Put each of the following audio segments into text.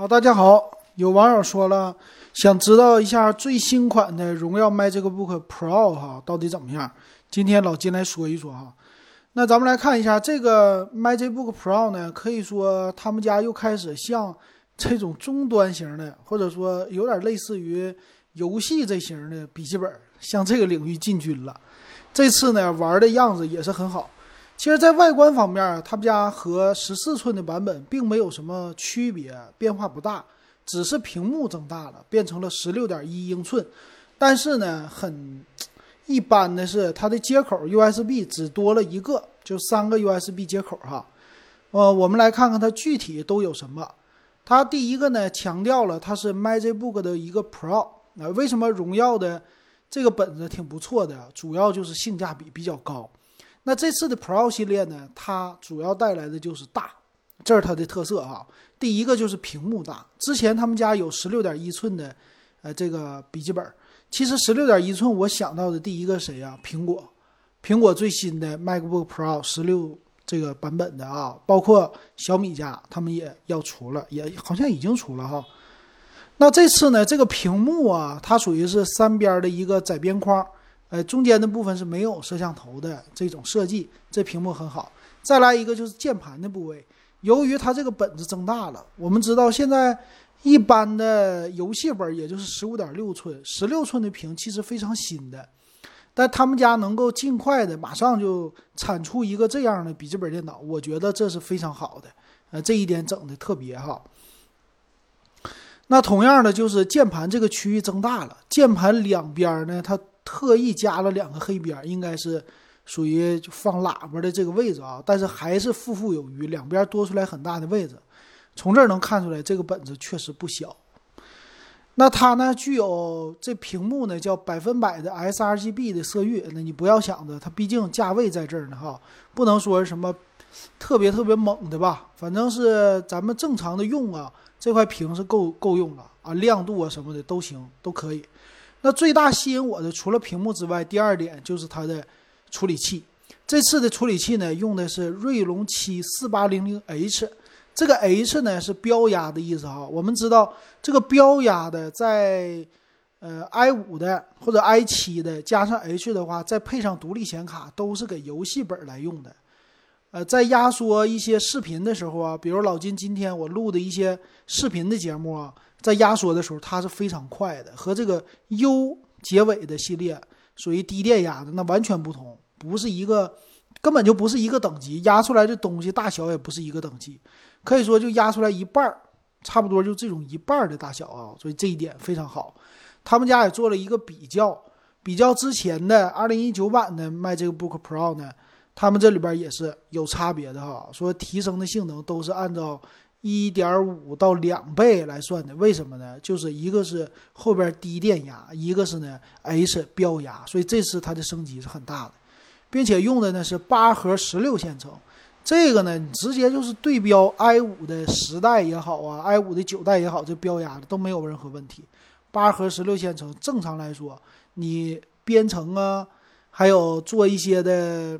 好，大家好。有网友说了，想知道一下最新款的荣耀 Magic Book Pro 哈，到底怎么样？今天老金来说一说哈。那咱们来看一下这个 Magic Book Pro 呢，可以说他们家又开始向这种中端型的，或者说有点类似于游戏这型的笔记本，向这个领域进军了。这次呢，玩的样子也是很好。其实，在外观方面，他们家和十四寸的版本并没有什么区别，变化不大，只是屏幕增大了，变成了十六点一英寸。但是呢，很一般的是，它的接口 USB 只多了一个，就三个 USB 接口哈。呃，我们来看看它具体都有什么。它第一个呢，强调了它是 MagicBook 的一个 Pro。啊，为什么荣耀的这个本子挺不错的？主要就是性价比比较高。那这次的 Pro 系列呢，它主要带来的就是大，这是它的特色啊。第一个就是屏幕大，之前他们家有十六点一寸的，呃，这个笔记本。其实十六点一寸，我想到的第一个谁呀？苹果，苹果最新的 MacBook Pro 十六这个版本的啊，包括小米家他们也要出了，也好像已经出了哈。那这次呢，这个屏幕啊，它属于是三边的一个窄边框。呃，中间的部分是没有摄像头的这种设计，这屏幕很好。再来一个就是键盘的部位，由于它这个本子增大了，我们知道现在一般的游戏本也就是十五点六寸、十六寸的屏，其实非常新的。但他们家能够尽快的马上就产出一个这样的笔记本电脑，我觉得这是非常好的。呃，这一点整的特别哈。那同样的就是键盘这个区域增大了，键盘两边呢，它。特意加了两个黑边，应该是属于就放喇叭的这个位置啊，但是还是富富有余，两边多出来很大的位置。从这儿能看出来，这个本子确实不小。那它呢，具有这屏幕呢叫百分百的 sRGB 的色域。那你不要想着它，毕竟价位在这儿呢哈，不能说什么特别特别猛的吧，反正是咱们正常的用啊，这块屏是够够用了啊，亮度啊什么的都行，都可以。那最大吸引我的，除了屏幕之外，第二点就是它的处理器。这次的处理器呢，用的是锐龙七四八零零 H，这个 H 呢是标压的意思哈。我们知道这个标压的，在呃 i 五的或者 i 七的加上 H 的话，再配上独立显卡，都是给游戏本来用的。呃，在压缩一些视频的时候啊，比如老金今天我录的一些视频的节目啊。在压缩的时候，它是非常快的，和这个 U 结尾的系列属于低电压的，那完全不同，不是一个，根本就不是一个等级，压出来的东西大小也不是一个等级，可以说就压出来一半儿，差不多就这种一半儿的大小啊，所以这一点非常好。他们家也做了一个比较，比较之前的二零一九版的卖这个 Book Pro 呢，他们这里边也是有差别的哈，说提升的性能都是按照。一点五到两倍来算的，为什么呢？就是一个是后边低电压，一个是呢 H 标压，所以这次它的升级是很大的，并且用的呢是八核十六线程，这个呢直接就是对标 i 五的十代也好啊，i 五的九代也好，这标压的都没有任何问题。八核十六线程，正常来说，你编程啊，还有做一些的。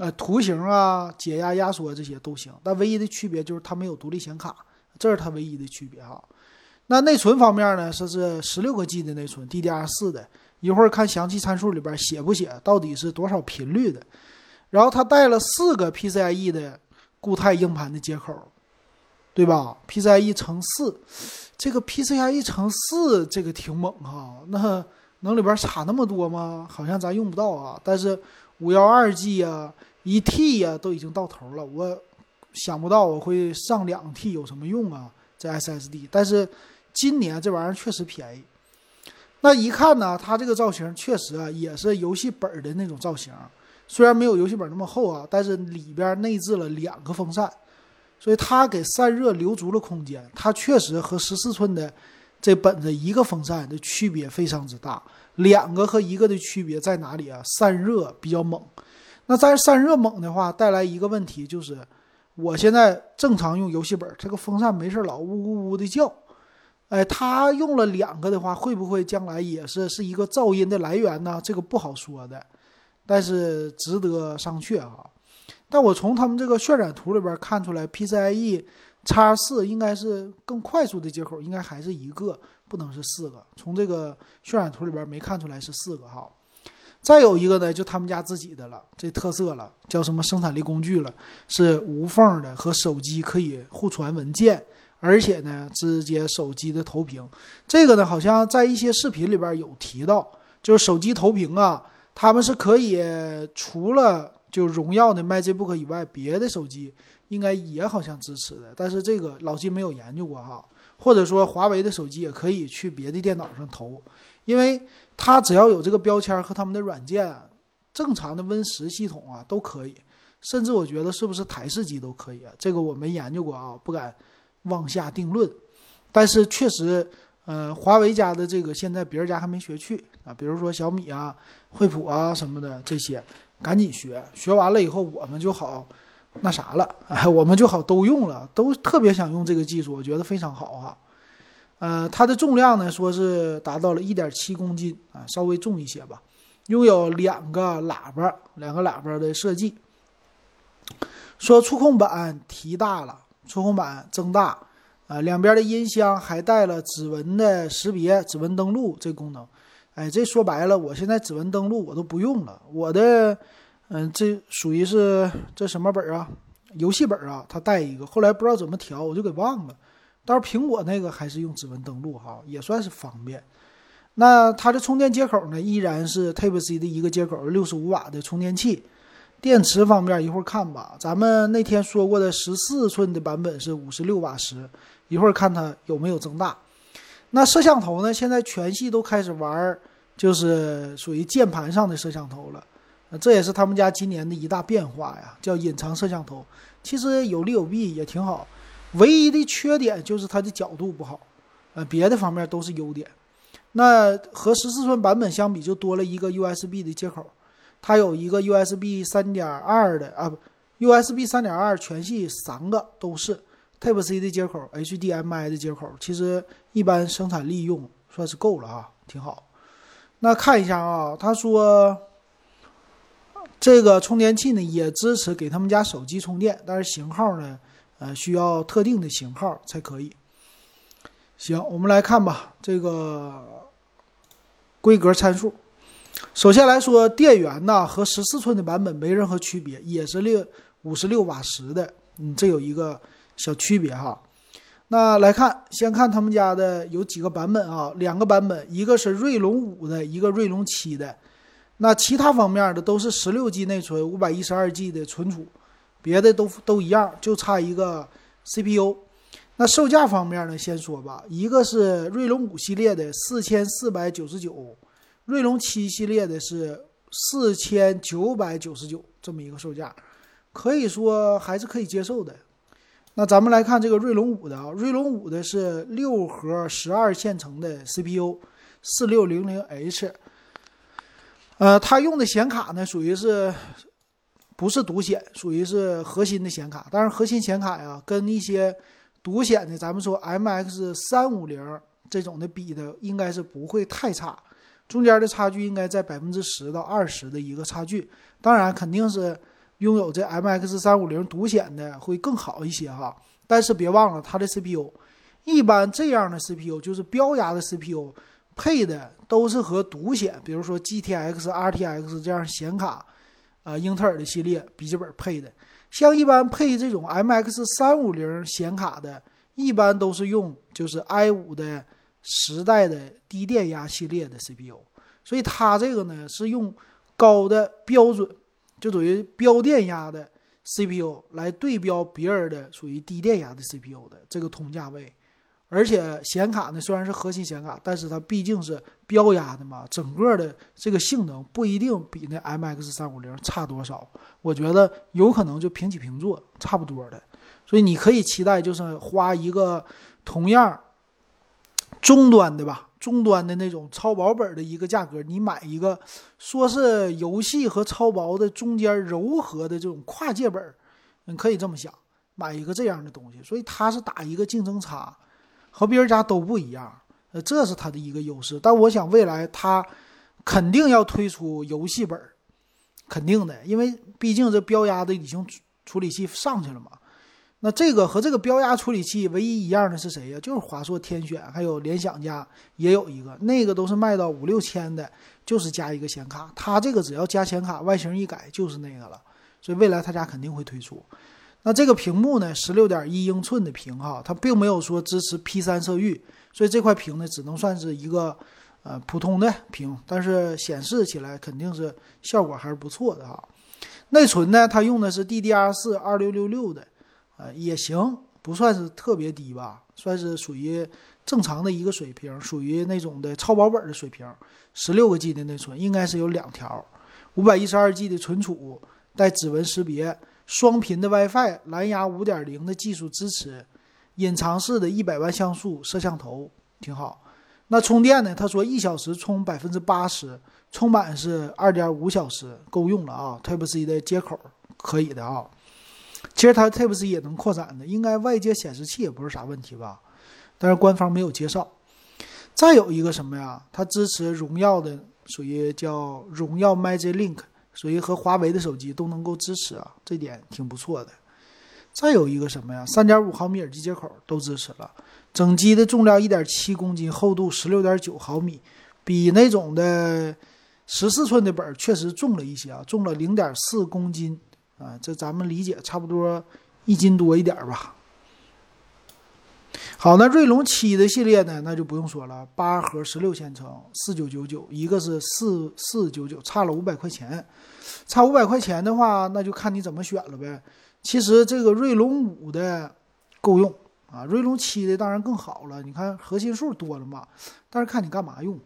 呃，图形啊，解压、压缩这些都行，但唯一的区别就是它没有独立显卡，这是它唯一的区别哈。那内存方面呢，说是十六个 G 的内存，DDR 四的。一会儿看详细参数里边写不写，到底是多少频率的。然后它带了四个 PCIe 的固态硬盘的接口，对吧？PCIe 乘四，这个 PCIe 乘四这个挺猛哈。那能里边插那么多吗？好像咱用不到啊。但是五幺二 G 呀。一 T 呀，都已经到头了。我想不到我会上两 T 有什么用啊？这 SSD，但是今年这玩意儿确实便宜。那一看呢，它这个造型确实啊，也是游戏本的那种造型。虽然没有游戏本那么厚啊，但是里边内置了两个风扇，所以它给散热留足了空间。它确实和十四寸的这本子一个风扇的区别非常之大。两个和一个的区别在哪里啊？散热比较猛。那在散热猛的话，带来一个问题就是，我现在正常用游戏本，这个风扇没事老呜呜呜的叫，哎，它用了两个的话，会不会将来也是是一个噪音的来源呢？这个不好说的，但是值得商榷啊。但我从他们这个渲染图里边看出来，PCIe 叉四应该是更快速的接口，应该还是一个，不能是四个。从这个渲染图里边没看出来是四个哈。再有一个呢，就他们家自己的了，这特色了，叫什么生产力工具了，是无缝的，和手机可以互传文件，而且呢，直接手机的投屏。这个呢，好像在一些视频里边有提到，就是手机投屏啊，他们是可以除了就荣耀的 MagicBook 以外，别的手机应该也好像支持的，但是这个老金没有研究过哈，或者说华为的手机也可以去别的电脑上投，因为。它只要有这个标签和他们的软件，正常的 Win 十系统啊都可以，甚至我觉得是不是台式机都可以啊？这个我没研究过啊，不敢妄下定论。但是确实，呃，华为家的这个现在别人家还没学去啊，比如说小米啊、惠普啊什么的这些，赶紧学，学完了以后我们就好那啥了，哎，我们就好都用了，都特别想用这个技术，我觉得非常好哈。呃，它的重量呢，说是达到了一点七公斤啊，稍微重一些吧。拥有两个喇叭，两个喇叭的设计。说触控板提大了，触控板增大，啊，两边的音箱还带了指纹的识别、指纹登录这功能。哎，这说白了，我现在指纹登录我都不用了。我的，嗯，这属于是这什么本啊？游戏本啊，它带一个，后来不知道怎么调，我就给忘了。但是苹果那个还是用指纹登录哈，也算是方便。那它的充电接口呢，依然是 Type C 的一个接口，六十五瓦的充电器。电池方面一会儿看吧。咱们那天说过的十四寸的版本是五十六瓦时，一会儿看它有没有增大。那摄像头呢？现在全系都开始玩，就是属于键盘上的摄像头了。这也是他们家今年的一大变化呀，叫隐藏摄像头。其实有利有弊，也挺好。唯一的缺点就是它的角度不好，呃，别的方面都是优点。那和十四寸版本相比，就多了一个 USB 的接口，它有一个 USB 三点二的啊，不，USB 三点二全系三个都是 Type C 的接口，HDMI 的接口，其实一般生产利用算是够了啊，挺好。那看一下啊，他说这个充电器呢也支持给他们家手机充电，但是型号呢？呃，需要特定的型号才可以。行，我们来看吧，这个规格参数。首先来说，电源呢和十四寸的版本没任何区别，也是六五十六瓦时的。嗯，这有一个小区别哈。那来看，先看他们家的有几个版本啊？两个版本，一个是锐龙五的，一个锐龙七的。那其他方面的都是十六 G 内存，五百一十二 G 的存储。别的都都一样，就差一个 CPU。那售价方面呢？先说吧，一个是锐龙五系列的四千四百九十九，锐龙七系列的是四千九百九十九，这么一个售价，可以说还是可以接受的。那咱们来看这个锐龙五的啊，锐龙五的是六核十二线程的 CPU，四六零零 H。呃，它用的显卡呢，属于是。不是独显，属于是核心的显卡。但是核心显卡呀，跟一些独显的，咱们说 MX 三五零这种的比的，应该是不会太差。中间的差距应该在百分之十到二十的一个差距。当然，肯定是拥有这 MX 三五零独显的会更好一些哈。但是别忘了它的 CPU，一般这样的 CPU 就是标压的 CPU，配的都是和独显，比如说 GTX、RTX 这样显卡。啊，英特尔的系列笔记本配的，像一般配这种 MX 三五零显卡的，一般都是用就是 i 五的十代的低电压系列的 CPU，所以它这个呢是用高的标准，就等于标电压的 CPU 来对标别人的属于低电压的 CPU 的这个同价位。而且显卡呢，虽然是核心显卡，但是它毕竟是标压的嘛，整个的这个性能不一定比那 MX 三五零差多少。我觉得有可能就平起平坐，差不多的。所以你可以期待，就是花一个同样中端的吧，中端的那种超薄本的一个价格，你买一个说是游戏和超薄的中间柔和的这种跨界本，你可以这么想，买一个这样的东西。所以它是打一个竞争差。和别人家都不一样，呃，这是它的一个优势。但我想未来它肯定要推出游戏本肯定的，因为毕竟这标压的已经处理器上去了嘛。那这个和这个标压处理器唯一一样的是谁呀？就是华硕天选，还有联想家也有一个，那个都是卖到五六千的，就是加一个显卡。它这个只要加显卡，外形一改就是那个了。所以未来他家肯定会推出。那这个屏幕呢，十六点一英寸的屏哈，它并没有说支持 P 三色域，所以这块屏呢只能算是一个呃普通的屏，但是显示起来肯定是效果还是不错的哈。内存呢，它用的是 DDR 四二六六六的。呃，也行，不算是特别低吧，算是属于正常的一个水平，属于那种的超薄本的水平。十六个 G 的内存，应该是有两条，五百一十二 G 的存储，带指纹识别，双频的 WiFi，蓝牙五点零的技术支持，隐藏式的一百万像素摄像头，挺好。那充电呢？他说一小时充百分之八十，充满是二点五小时，够用了啊。Type C 的接口可以的啊。其实它 Type C 也能扩展的，应该外接显示器也不是啥问题吧？但是官方没有介绍。再有一个什么呀？它支持荣耀的，属于叫荣耀 Magic Link，属于和华为的手机都能够支持啊，这点挺不错的。再有一个什么呀？三点五毫米耳机接口都支持了。整机的重量一点七公斤，厚度十六点九毫米，比那种的十四寸的本儿确实重了一些啊，重了零点四公斤。啊，这咱们理解差不多一斤多一点吧。好，那锐龙七的系列呢，那就不用说了，八核十六线程，四九九九，一个是四四九九，差了五百块钱。差五百块钱的话，那就看你怎么选了呗。其实这个锐龙五的够用啊，锐龙七的当然更好了。你看核心数多了嘛，但是看你干嘛用，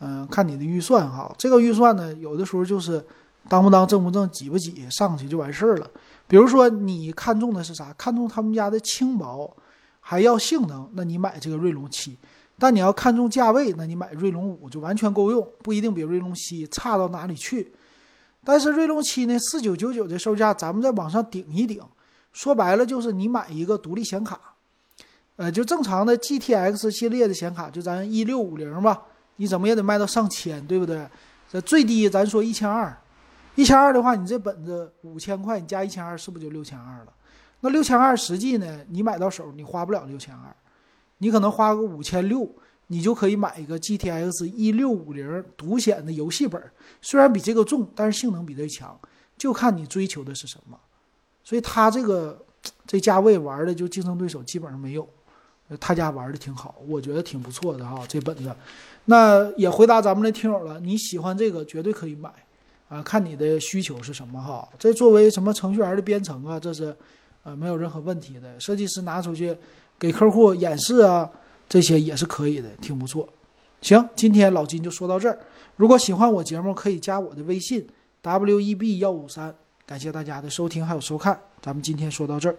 嗯，看你的预算哈。这个预算呢，有的时候就是。当不当正不正挤不挤上去就完事儿了。比如说你看中的是啥？看中他们家的轻薄，还要性能，那你买这个锐龙七。但你要看中价位，那你买锐龙五就完全够用，不一定比锐龙七差到哪里去。但是锐龙七呢，四九九九的售价，咱们再往上顶一顶，说白了就是你买一个独立显卡，呃，就正常的 GTX 系列的显卡，就咱一六五零吧，你怎么也得卖到上千，对不对？这最低咱说一千二。一千二的话，你这本子五千块，你加一千二，是不是就六千二了？那六千二实际呢？你买到手，你花不了六千二，你可能花个五千六，你就可以买一个 GTX 一六五零独显的游戏本。虽然比这个重，但是性能比这强，就看你追求的是什么。所以他这个这价位玩的，就竞争对手基本上没有。他家玩的挺好，我觉得挺不错的哈，这本子。那也回答咱们的听友了，你喜欢这个，绝对可以买。啊，看你的需求是什么哈？这作为什么程序员的编程啊，这是，呃，没有任何问题的。设计师拿出去给客户演示啊，这些也是可以的，挺不错。行，今天老金就说到这儿。如果喜欢我节目，可以加我的微信 w e b 幺五三。感谢大家的收听还有收看，咱们今天说到这儿。